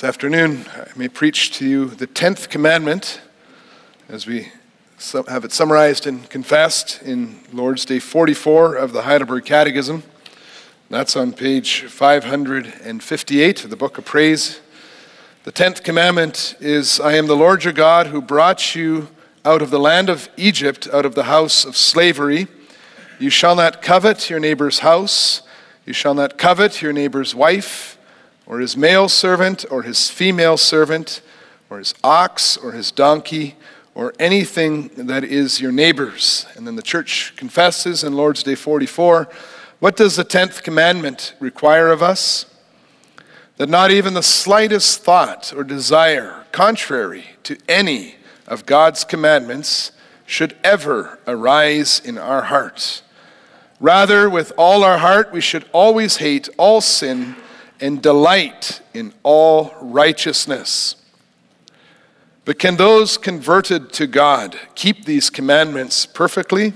This afternoon, I may preach to you the 10th commandment as we have it summarized and confessed in Lord's Day 44 of the Heidelberg Catechism. That's on page 558 of the Book of Praise. The 10th commandment is I am the Lord your God who brought you out of the land of Egypt, out of the house of slavery. You shall not covet your neighbor's house, you shall not covet your neighbor's wife or his male servant, or his female servant, or his ox, or his donkey, or anything that is your neighbor's. And then the church confesses in Lord's Day 44 what does the 10th commandment require of us? That not even the slightest thought or desire contrary to any of God's commandments should ever arise in our hearts. Rather, with all our heart, we should always hate all sin and delight in all righteousness. But can those converted to God keep these commandments perfectly?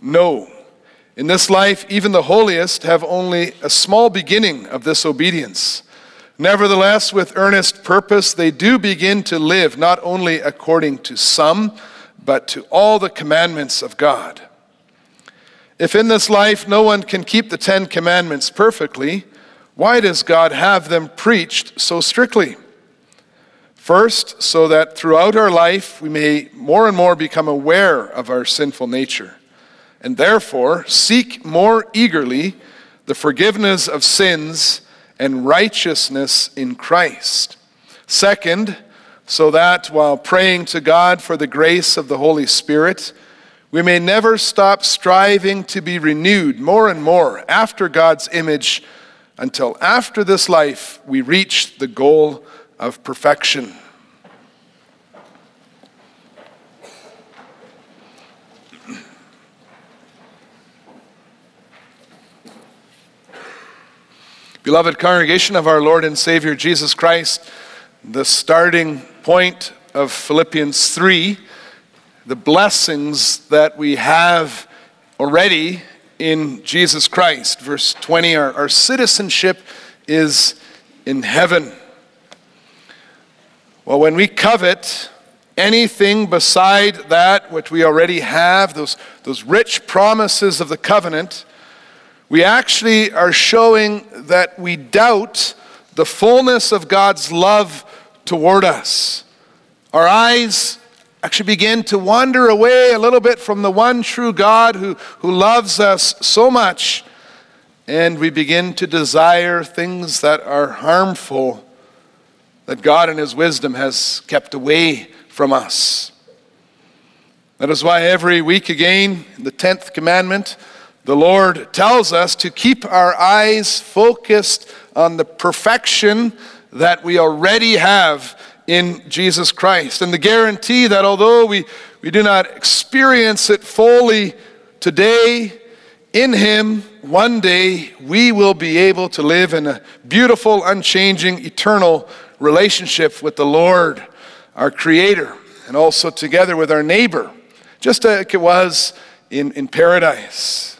No. In this life, even the holiest have only a small beginning of this obedience. Nevertheless, with earnest purpose, they do begin to live not only according to some, but to all the commandments of God. If in this life no one can keep the Ten Commandments perfectly, why does God have them preached so strictly? First, so that throughout our life we may more and more become aware of our sinful nature, and therefore seek more eagerly the forgiveness of sins and righteousness in Christ. Second, so that while praying to God for the grace of the Holy Spirit, we may never stop striving to be renewed more and more after God's image until after this life we reach the goal of perfection. Beloved congregation of our Lord and Savior Jesus Christ, the starting point of Philippians 3, the blessings that we have already in Jesus Christ. Verse 20 our, our citizenship is in heaven. Well, when we covet anything beside that which we already have, those, those rich promises of the covenant, we actually are showing that we doubt the fullness of God's love toward us. Our eyes actually begin to wander away a little bit from the one true God who, who loves us so much, and we begin to desire things that are harmful, that God in His wisdom has kept away from us. That is why every week again, in the 10th commandment, the Lord tells us to keep our eyes focused on the perfection that we already have in Jesus Christ. And the guarantee that although we, we do not experience it fully today, in Him, one day we will be able to live in a beautiful, unchanging, eternal relationship with the Lord, our Creator, and also together with our neighbor, just like it was in, in paradise.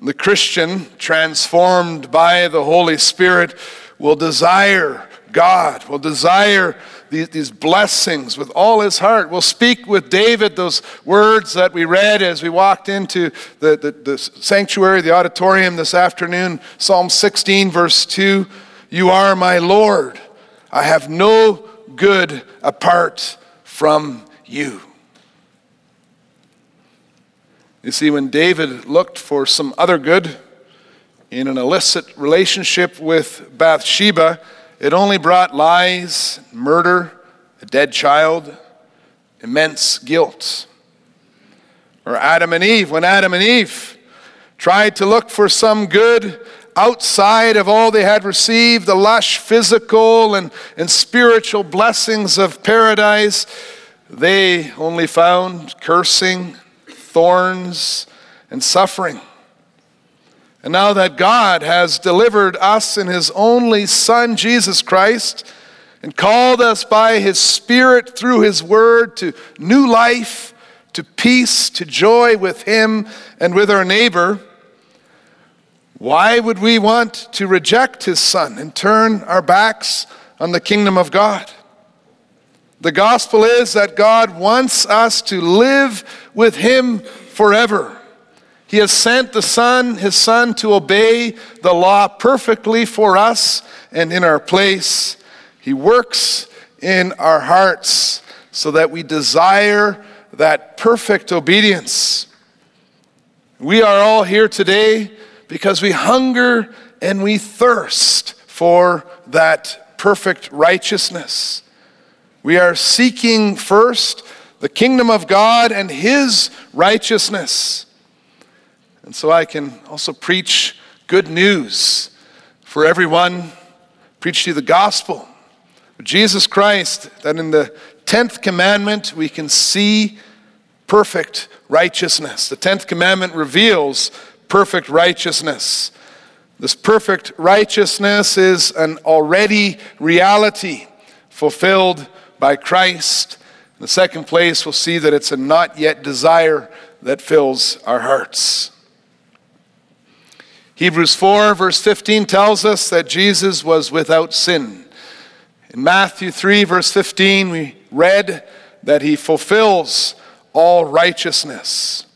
The Christian, transformed by the Holy Spirit, will desire God, will desire these, blessings with all his heart. We'll speak with David those words that we read as we walked into the, the, the sanctuary, the auditorium this afternoon. Psalm 16, verse 2 You are my Lord. I have no good apart from you. You see, when David looked for some other good in an illicit relationship with Bathsheba, it only brought lies, murder, a dead child, immense guilt. Or Adam and Eve, when Adam and Eve tried to look for some good outside of all they had received, the lush physical and, and spiritual blessings of paradise, they only found cursing, thorns, and suffering. And now that God has delivered us in His only Son, Jesus Christ, and called us by His Spirit through His Word to new life, to peace, to joy with Him and with our neighbor, Why would we want to reject his son and turn our backs on the kingdom of God? The gospel is that God wants us to live with him forever. He has sent the Son, His Son, to obey the law perfectly for us and in our place. He works in our hearts so that we desire that perfect obedience. We are all here today because we hunger and we thirst for that perfect righteousness. We are seeking first the kingdom of God and His righteousness. And so I can also preach good news for everyone, preach to you the gospel of Jesus Christ, that in the 10th commandment we can see perfect righteousness. The 10th commandment reveals perfect righteousness. This perfect righteousness is an already reality fulfilled by Christ. In the second place, we'll see that it's a not yet desire that fills our hearts. Hebrews 4, verse 15 tells us that Jesus was without sin. In Matthew 3, verse 15, we read that he fulfills all righteousness.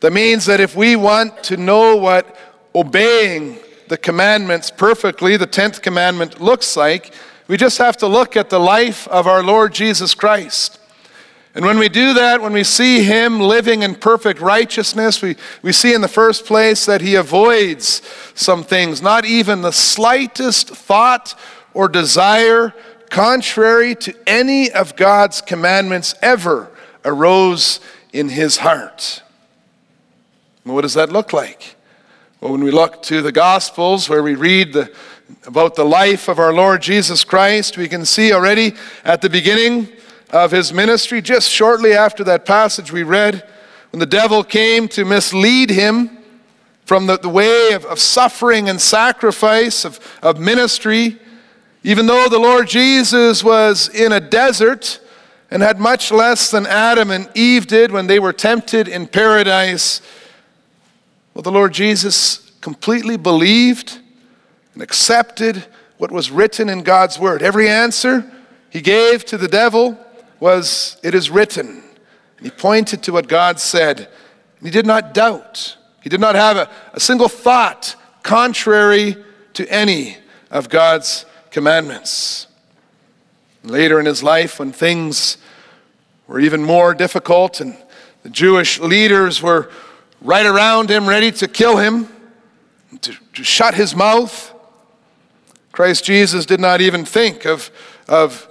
That means that if we want to know what obeying the commandments perfectly, the 10th commandment, looks like, we just have to look at the life of our Lord Jesus Christ. And when we do that, when we see him living in perfect righteousness, we, we see in the first place that he avoids some things, not even the slightest thought or desire contrary to any of God's commandments ever arose in his heart. What does that look like? Well, when we look to the Gospels where we read the, about the life of our Lord Jesus Christ, we can see already at the beginning of his ministry, just shortly after that passage we read, when the devil came to mislead him from the, the way of, of suffering and sacrifice, of, of ministry, even though the Lord Jesus was in a desert and had much less than Adam and Eve did when they were tempted in paradise, well, the Lord Jesus completely believed and accepted what was written in God's Word. Every answer he gave to the devil was, It is written. And he pointed to what God said. And he did not doubt. He did not have a, a single thought contrary to any of God's commandments. Later in his life, when things were even more difficult and the Jewish leaders were right around him, ready to kill him, to, to shut his mouth, Christ Jesus did not even think of, of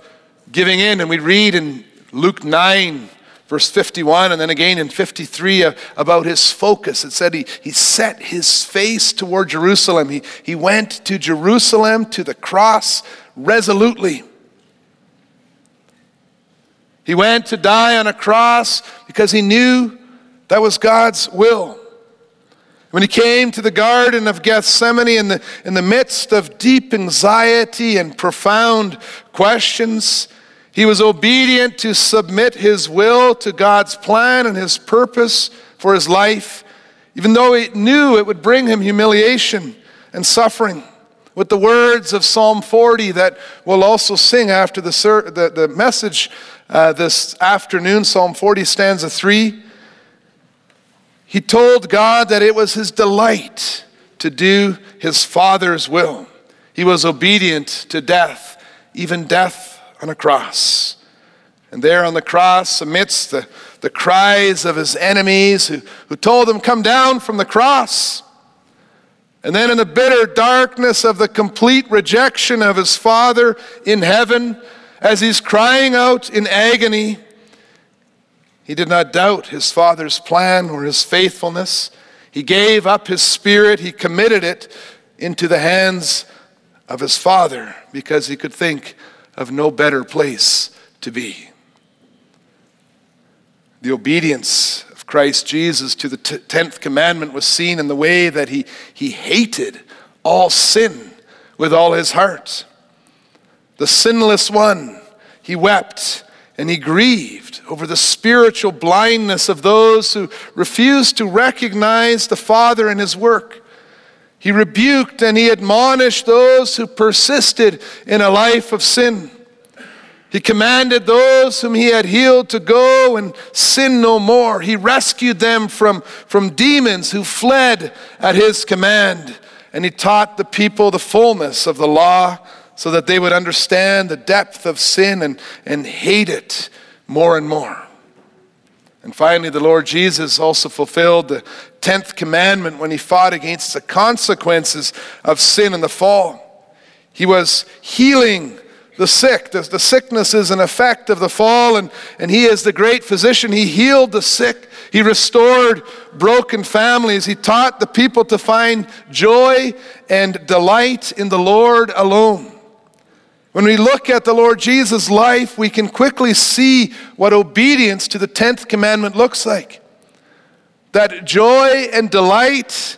giving in. And we read in Luke 9, verse 51, and then again in 53 uh, about his focus. It said he, he set his face toward Jerusalem. He, he went to Jerusalem, to the cross, resolutely. He went to die on a cross because he knew that was God's will. When he came to the Garden of Gethsemane in the, in the midst of deep anxiety and profound questions, he was obedient to submit his will to God's plan and his purpose for his life, even though he knew it would bring him humiliation and suffering. With the words of Psalm 40 that we'll also sing after the, the, the message uh, this afternoon, Psalm 40, stanza 3, he told God that it was his delight to do his Father's will. He was obedient to death, even death on a cross. And there on the cross, amidst the, the cries of his enemies who, who told him, Come down from the cross. And then in the bitter darkness of the complete rejection of his Father in heaven, as he's crying out in agony, he did not doubt his Father's plan or his faithfulness. He gave up his spirit, he committed it into the hands of his Father because he could think of no better place to be. The obedience of Christ Jesus to the t- 10th commandment was seen in the way that he, he hated all sin with all his heart. The sinless one, he wept and he grieved over the spiritual blindness of those who refused to recognize the Father and his work. He rebuked and he admonished those who persisted in a life of sin. He commanded those whom he had healed to go and sin no more. He rescued them from, from demons who fled at his command. And he taught the people the fullness of the law so that they would understand the depth of sin and, and hate it more and more. And finally, the Lord Jesus also fulfilled the 10th commandment when he fought against the consequences of sin and the fall. He was healing the sick. The, the sickness is an effect of the fall, and, and he is the great physician. He healed the sick, he restored broken families, he taught the people to find joy and delight in the Lord alone. When we look at the Lord Jesus' life, we can quickly see what obedience to the 10th commandment looks like. That joy and delight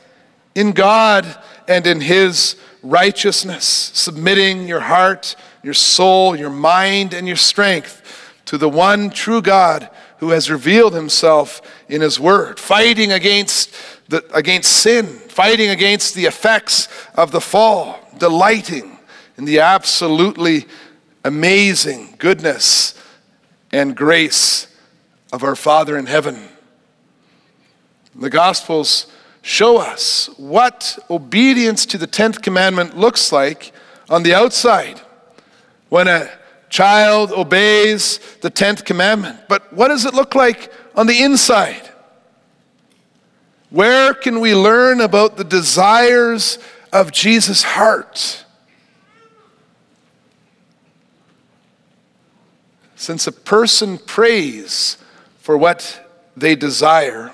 in God and in His righteousness, submitting your heart, your soul, your mind, and your strength to the one true God who has revealed Himself in His Word, fighting against, the, against sin, fighting against the effects of the fall, delighting in the absolutely amazing goodness and grace of our Father in heaven. The Gospels show us what obedience to the 10th commandment looks like on the outside when a child obeys the 10th commandment. But what does it look like on the inside? Where can we learn about the desires of Jesus' heart? Since a person prays for what they desire,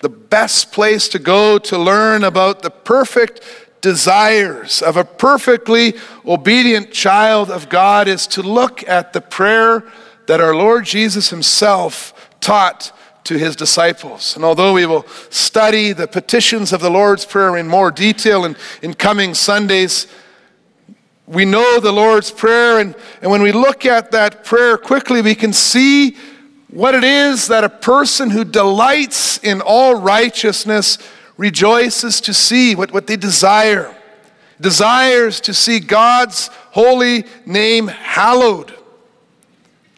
the best place to go to learn about the perfect desires of a perfectly obedient child of God is to look at the prayer that our Lord Jesus Himself taught to His disciples. And although we will study the petitions of the Lord's Prayer in more detail in, in coming Sundays, we know the Lord's Prayer, and, and when we look at that prayer quickly, we can see what it is that a person who delights in all righteousness rejoices to see, what, what they desire. Desires to see God's holy name hallowed.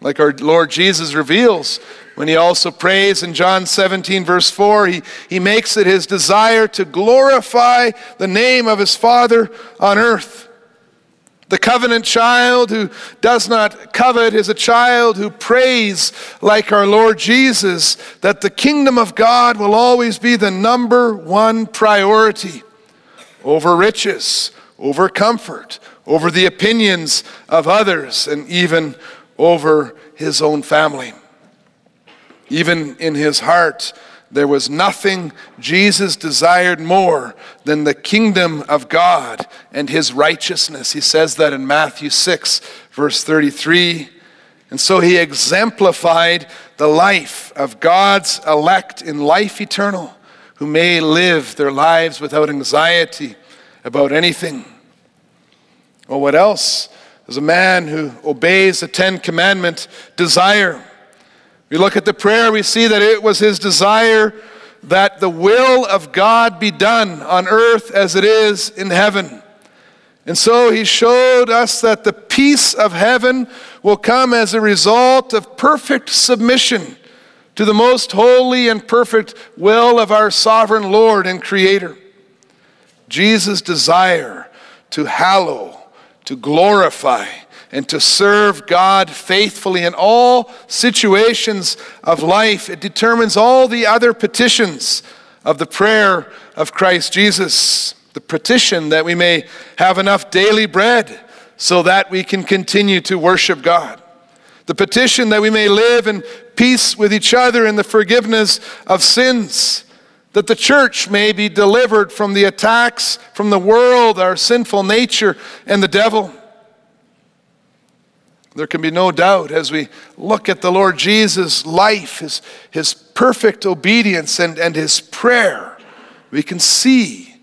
Like our Lord Jesus reveals when he also prays in John 17, verse 4, he, he makes it his desire to glorify the name of his Father on earth. The covenant child who does not covet is a child who prays like our Lord Jesus that the kingdom of God will always be the number one priority over riches, over comfort, over the opinions of others, and even over his own family. Even in his heart, there was nothing Jesus desired more than the kingdom of God and his righteousness. He says that in Matthew 6, verse 33. And so he exemplified the life of God's elect in life eternal, who may live their lives without anxiety about anything. Well, what else does a man who obeys the Ten Commandments desire? We look at the prayer, we see that it was his desire that the will of God be done on earth as it is in heaven. And so he showed us that the peace of heaven will come as a result of perfect submission to the most holy and perfect will of our sovereign Lord and Creator. Jesus' desire to hallow, to glorify, and to serve God faithfully in all situations of life. It determines all the other petitions of the prayer of Christ Jesus. The petition that we may have enough daily bread so that we can continue to worship God. The petition that we may live in peace with each other in the forgiveness of sins. That the church may be delivered from the attacks from the world, our sinful nature, and the devil there can be no doubt as we look at the Lord Jesus' life, his, his perfect obedience, and, and his prayer, we can see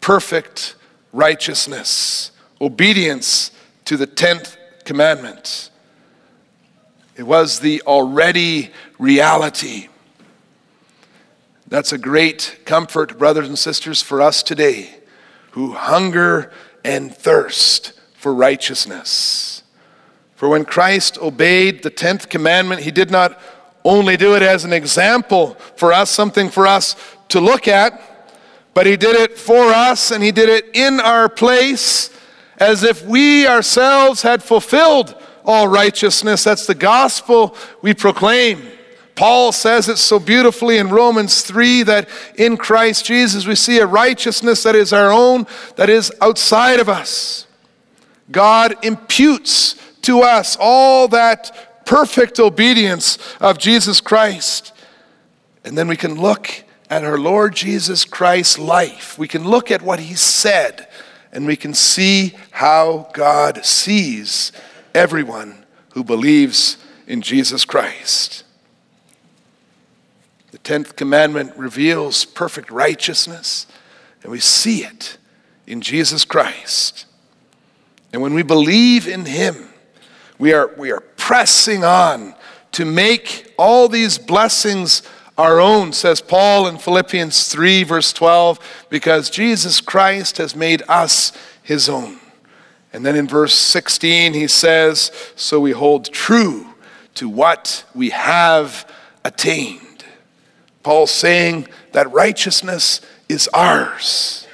perfect righteousness, obedience to the 10th commandment. It was the already reality. That's a great comfort, brothers and sisters, for us today. who hunger and thirst for righteousness. For when Christ obeyed the 10th commandment, he did not only do it as an example for us, something for us to look at, but he did it for us and he did it in our place as if we ourselves had fulfilled all righteousness. That's the gospel we proclaim. Paul says it so beautifully in Romans 3 that in Christ Jesus we see a righteousness that is our own, that is outside of us. God imputes to us all that perfect obedience of Jesus Christ. And then we can look at our Lord Jesus Christ's life. We can look at what he said, and we can see how God sees everyone who believes in Jesus Christ. The 10th commandment reveals perfect righteousness, and we see it in Jesus Christ. And when we believe in Him, we are, we are pressing on to make all these blessings our own, says Paul in Philippians 3, verse 12, because Jesus Christ has made us His own. And then in verse 16, he says, So we hold true to what we have attained. Paul's saying that righteousness is ours.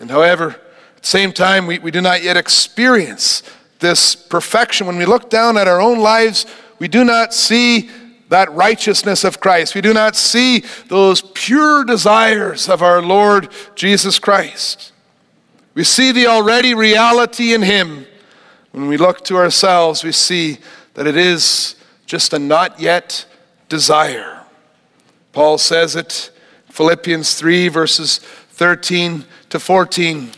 And however, same time, we, we do not yet experience this perfection. When we look down at our own lives, we do not see that righteousness of Christ. We do not see those pure desires of our Lord Jesus Christ. We see the already reality in Him. When we look to ourselves, we see that it is just a not yet desire. Paul says it, Philippians 3, verses 13 to 14.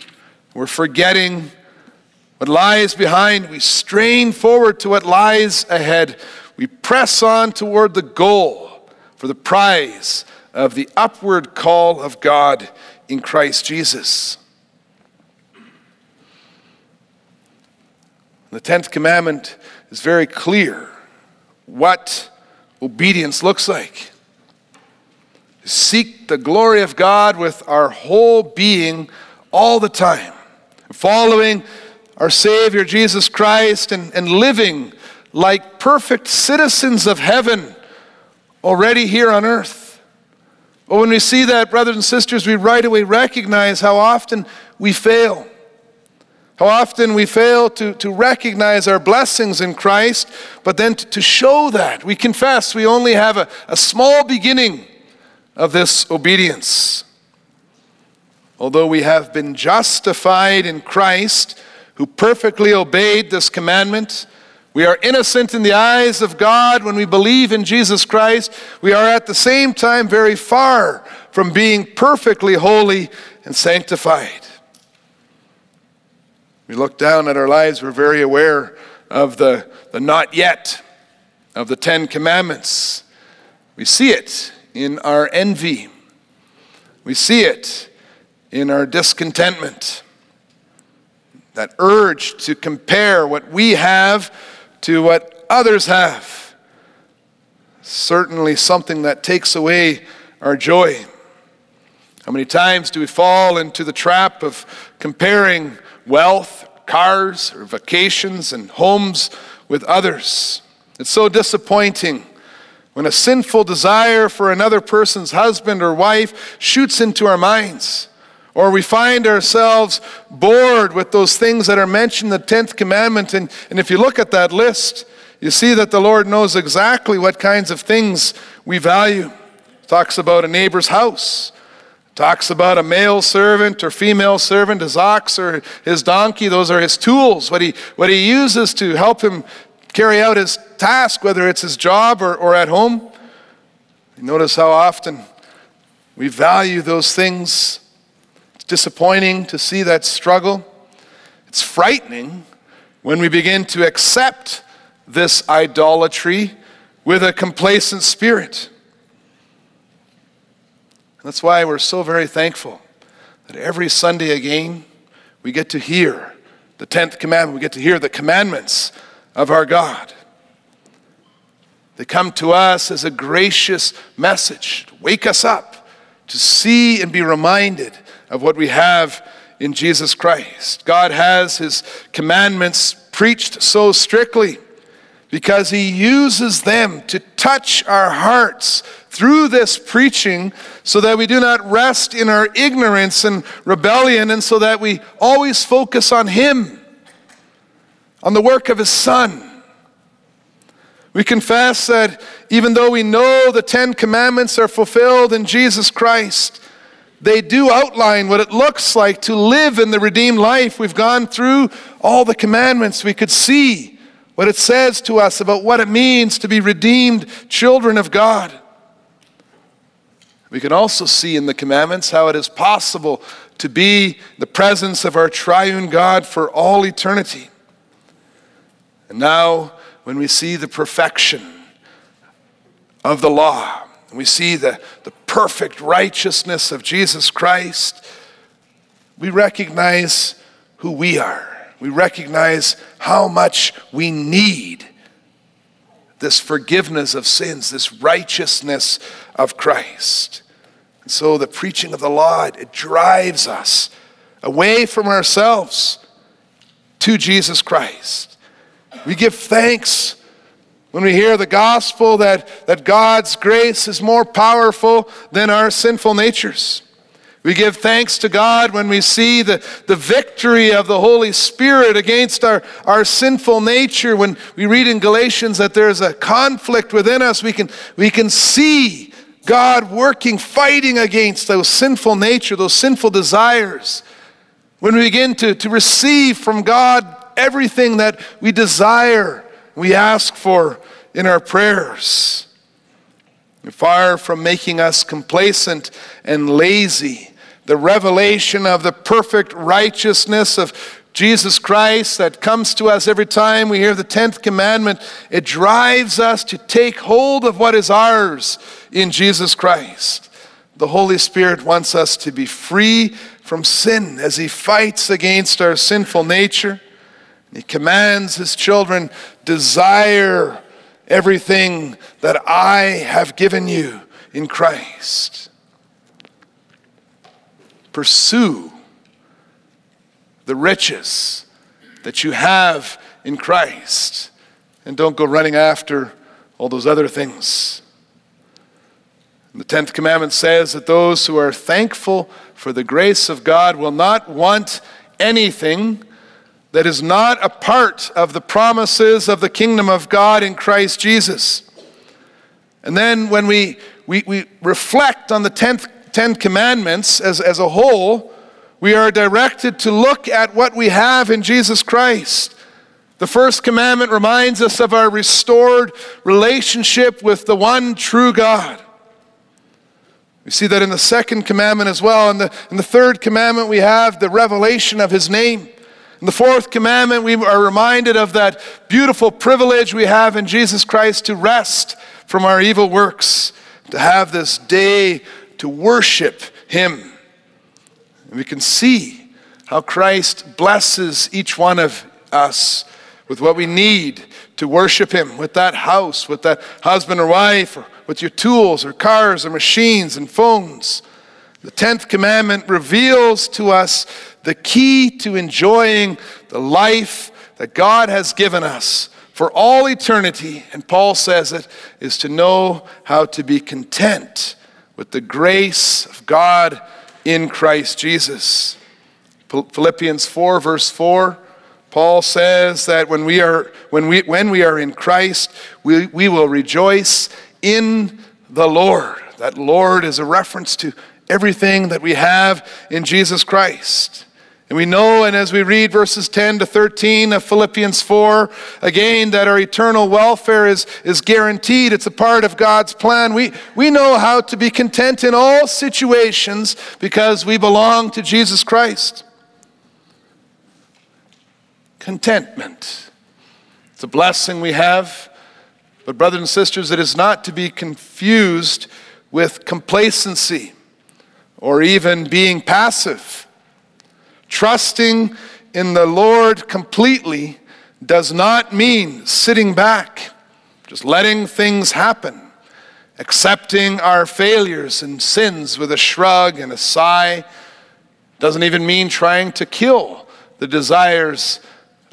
We're forgetting what lies behind. We strain forward to what lies ahead. We press on toward the goal for the prize of the upward call of God in Christ Jesus. The 10th commandment is very clear what obedience looks like. Seek the glory of God with our whole being all the time, following our Savior Jesus Christ and, and living like perfect citizens of heaven already here on earth. But when we see that, brothers and sisters, we right away recognize how often we fail. How often we fail to, to recognize our blessings in Christ, but then to, to show that. We confess we only have a, a small beginning of this obedience. Although we have been justified in Christ, who perfectly obeyed this commandment, we are innocent in the eyes of God when we believe in Jesus Christ. We are at the same time very far from being perfectly holy and sanctified. We look down at our lives, we're very aware of the, the not yet of the Ten Commandments. We see it in our envy, we see it in our discontentment. That urge to compare what we have to what others have. Certainly something that takes away our joy. How many times do we fall into the trap of comparing wealth, cars, or vacations and homes with others. It's so disappointing when a sinful desire for another person's husband or wife shoots into our minds. Or we find ourselves bored with those things that are mentioned in the 10th commandment. And, and if you look at that list, you see that the Lord knows exactly what kinds of things we value. talks about a neighbor's house, Talks about a male servant or female servant, his ox or his donkey. Those are his tools, what he, what he uses to help him carry out his task, whether it's his job or, or at home. You notice how often we value those things. Disappointing to see that struggle. It's frightening when we begin to accept this idolatry with a complacent spirit. That's why we're so very thankful that every Sunday again we get to hear the 10th commandment, we get to hear the commandments of our God. They come to us as a gracious message to wake us up, to see and be reminded of what we have in Jesus Christ. God has his commandments preached so strictly because he uses them to touch our hearts through this preaching so that we do not rest in our ignorance and rebellion and so that we always focus on him, on the work of his son. We confess that even though we know the Ten Commandments are fulfilled in Jesus Christ, they do outline what it looks like to live in the redeemed life. We've gone through all the commandments. We could see what it says to us about what it means to be redeemed children of God. We can also see in the commandments how it is possible to be the presence of our triune God for all eternity. And now, when we see the perfection of the law, we see the, the perfect righteousness of Jesus Christ, we recognize who we are. We recognize how much we need this forgiveness of sins, this righteousness of Christ. And so the preaching of the law, it drives us away from ourselves to Jesus Christ. We give thanks when we hear the gospel that, that God's grace is more powerful than our sinful natures. We give thanks to God when we see the, the victory of the Holy Spirit against our, our sinful nature. When we read in Galatians that there's a conflict within us, we can, we can see God working, fighting against those sinful nature, those sinful desires. When we begin to, to receive from God everything that we desire, we ask for in our prayers. Far from making us complacent and lazy, the revelation of the perfect righteousness of Jesus Christ that comes to us every time we hear the 10th commandment, it drives us to take hold of what is ours in Jesus Christ. The Holy Spirit wants us to be free from sin as He fights against our sinful nature. He commands His children, desire everything that I have given you in Christ. Pursue the riches that you have in Christ and don't go running after all those other things. The 10th commandment says that those who are thankful for the grace of God will not want anything that is not a part of the promises of the kingdom of God in Christ Jesus. And then when we, we, we reflect on the tenth, Ten Commandments as, as a whole, we are directed to look at what we have in Jesus Christ. The first commandment reminds us of our restored relationship with the one true God. We see that in the second commandment as well. In the, in the third commandment, we have the revelation of his name. In the fourth commandment, we are reminded of that beautiful privilege we have in Jesus Christ to rest from our evil works, to have this day to worship Him. And we can see how Christ blesses each one of us with what we need to worship Him, with that house, with that husband or wife, or with your tools or cars or machines and phones. The 10th commandment reveals to us the key to enjoying the life that God has given us for all eternity, and Paul says it, is to know how to be content with the grace of God in Christ Jesus. Philippians 4, verse 4. Paul says that when we are, when we, when we are in Christ, we, we will rejoice in the Lord. That Lord is a reference to everything that we have in Jesus Christ. And we know, and as we read verses 10 to 13 of Philippians 4, again, that our eternal welfare is, is guaranteed. It's a part of God's plan. We, we know how to be content in all situations because we belong to Jesus Christ. Contentment. It's a blessing we have. But, brothers and sisters, it is not to be confused with complacency or even being passive. Trusting in the Lord completely does not mean sitting back, just letting things happen. accepting our failures and sins with a shrug and a sigh doesn't even mean trying to kill the desires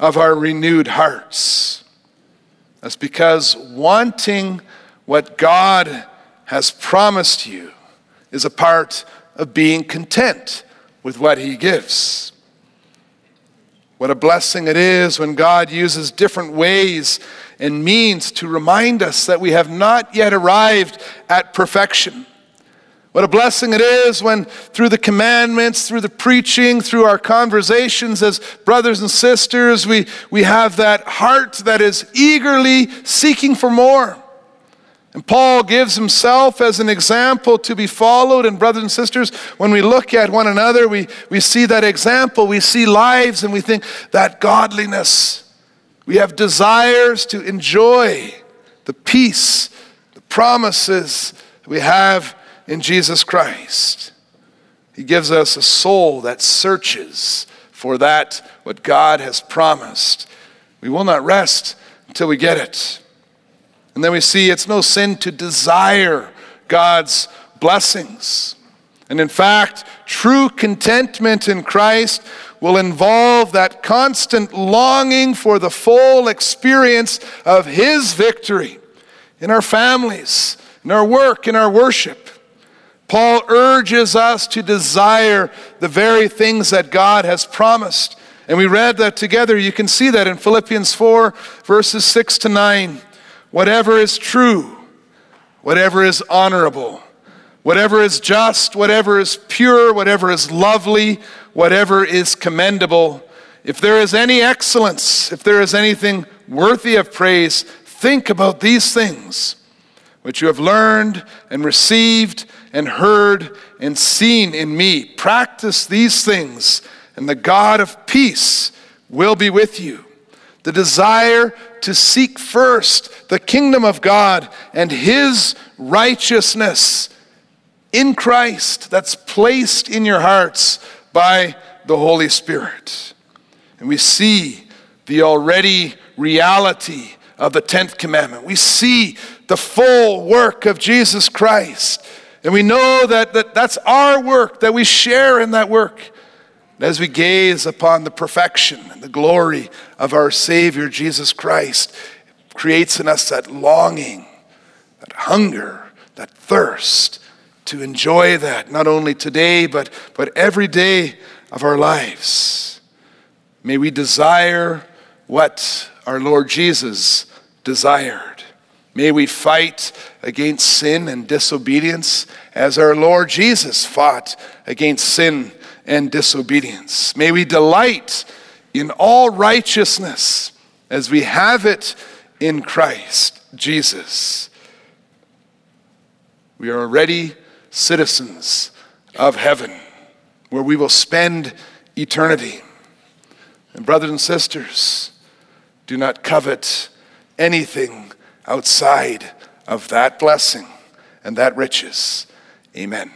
of our renewed hearts. That's because wanting what God has promised you is a part of being content with what He gives. What a blessing it is when God uses different ways and means to remind us that we have not yet arrived at perfection. What a blessing it is when, through the commandments, through the preaching, through our conversations as brothers and sisters, we, we have that heart that is eagerly seeking for more. And Paul gives himself as an example to be followed. And, brothers and sisters, when we look at one another, we, we see that example, we see lives, and we think that godliness. We have desires to enjoy the peace, the promises we have in Jesus Christ. He gives us a soul that searches for that what God has promised. We will not rest until we get it. And then we see it's no sin to desire God's blessings. And in fact, true contentment in Christ will involve that constant longing for the full experience of His victory in our families, in our work, in our worship. Paul urges us to desire the very things that God has promised. And we read that together. You can see that in Philippians 4, verses 6 to 9 whatever is true, whatever is honorable, whatever is just, whatever is pure, whatever is lovely, whatever is commendable, if there is any excellence, if there is anything worthy of praise, think about these things which you have learned and received and heard and seen in me. Practice these things, and the God of peace will be with you. The desire to seek first the kingdom of God and his righteousness in Christ that's placed in your hearts by the Holy Spirit. And we see the already reality of the 10th commandment. We see the full work of Jesus Christ. And we know that, that that's our work, that we share in that work. As we gaze upon the perfection and the glory of our Savior Jesus Christ, it creates in us that longing, that hunger, that thirst to enjoy that, not only today, but, but every day of our lives. May we desire what our Lord Jesus desired. May we fight against sin and disobedience as our Lord Jesus fought against sin and disobedience. May we delight in all righteousness as we have it in Christ Jesus. We are already citizens of heaven where we will spend eternity. And, brothers and sisters, do not covet anything outside of that blessing and that riches. Amen.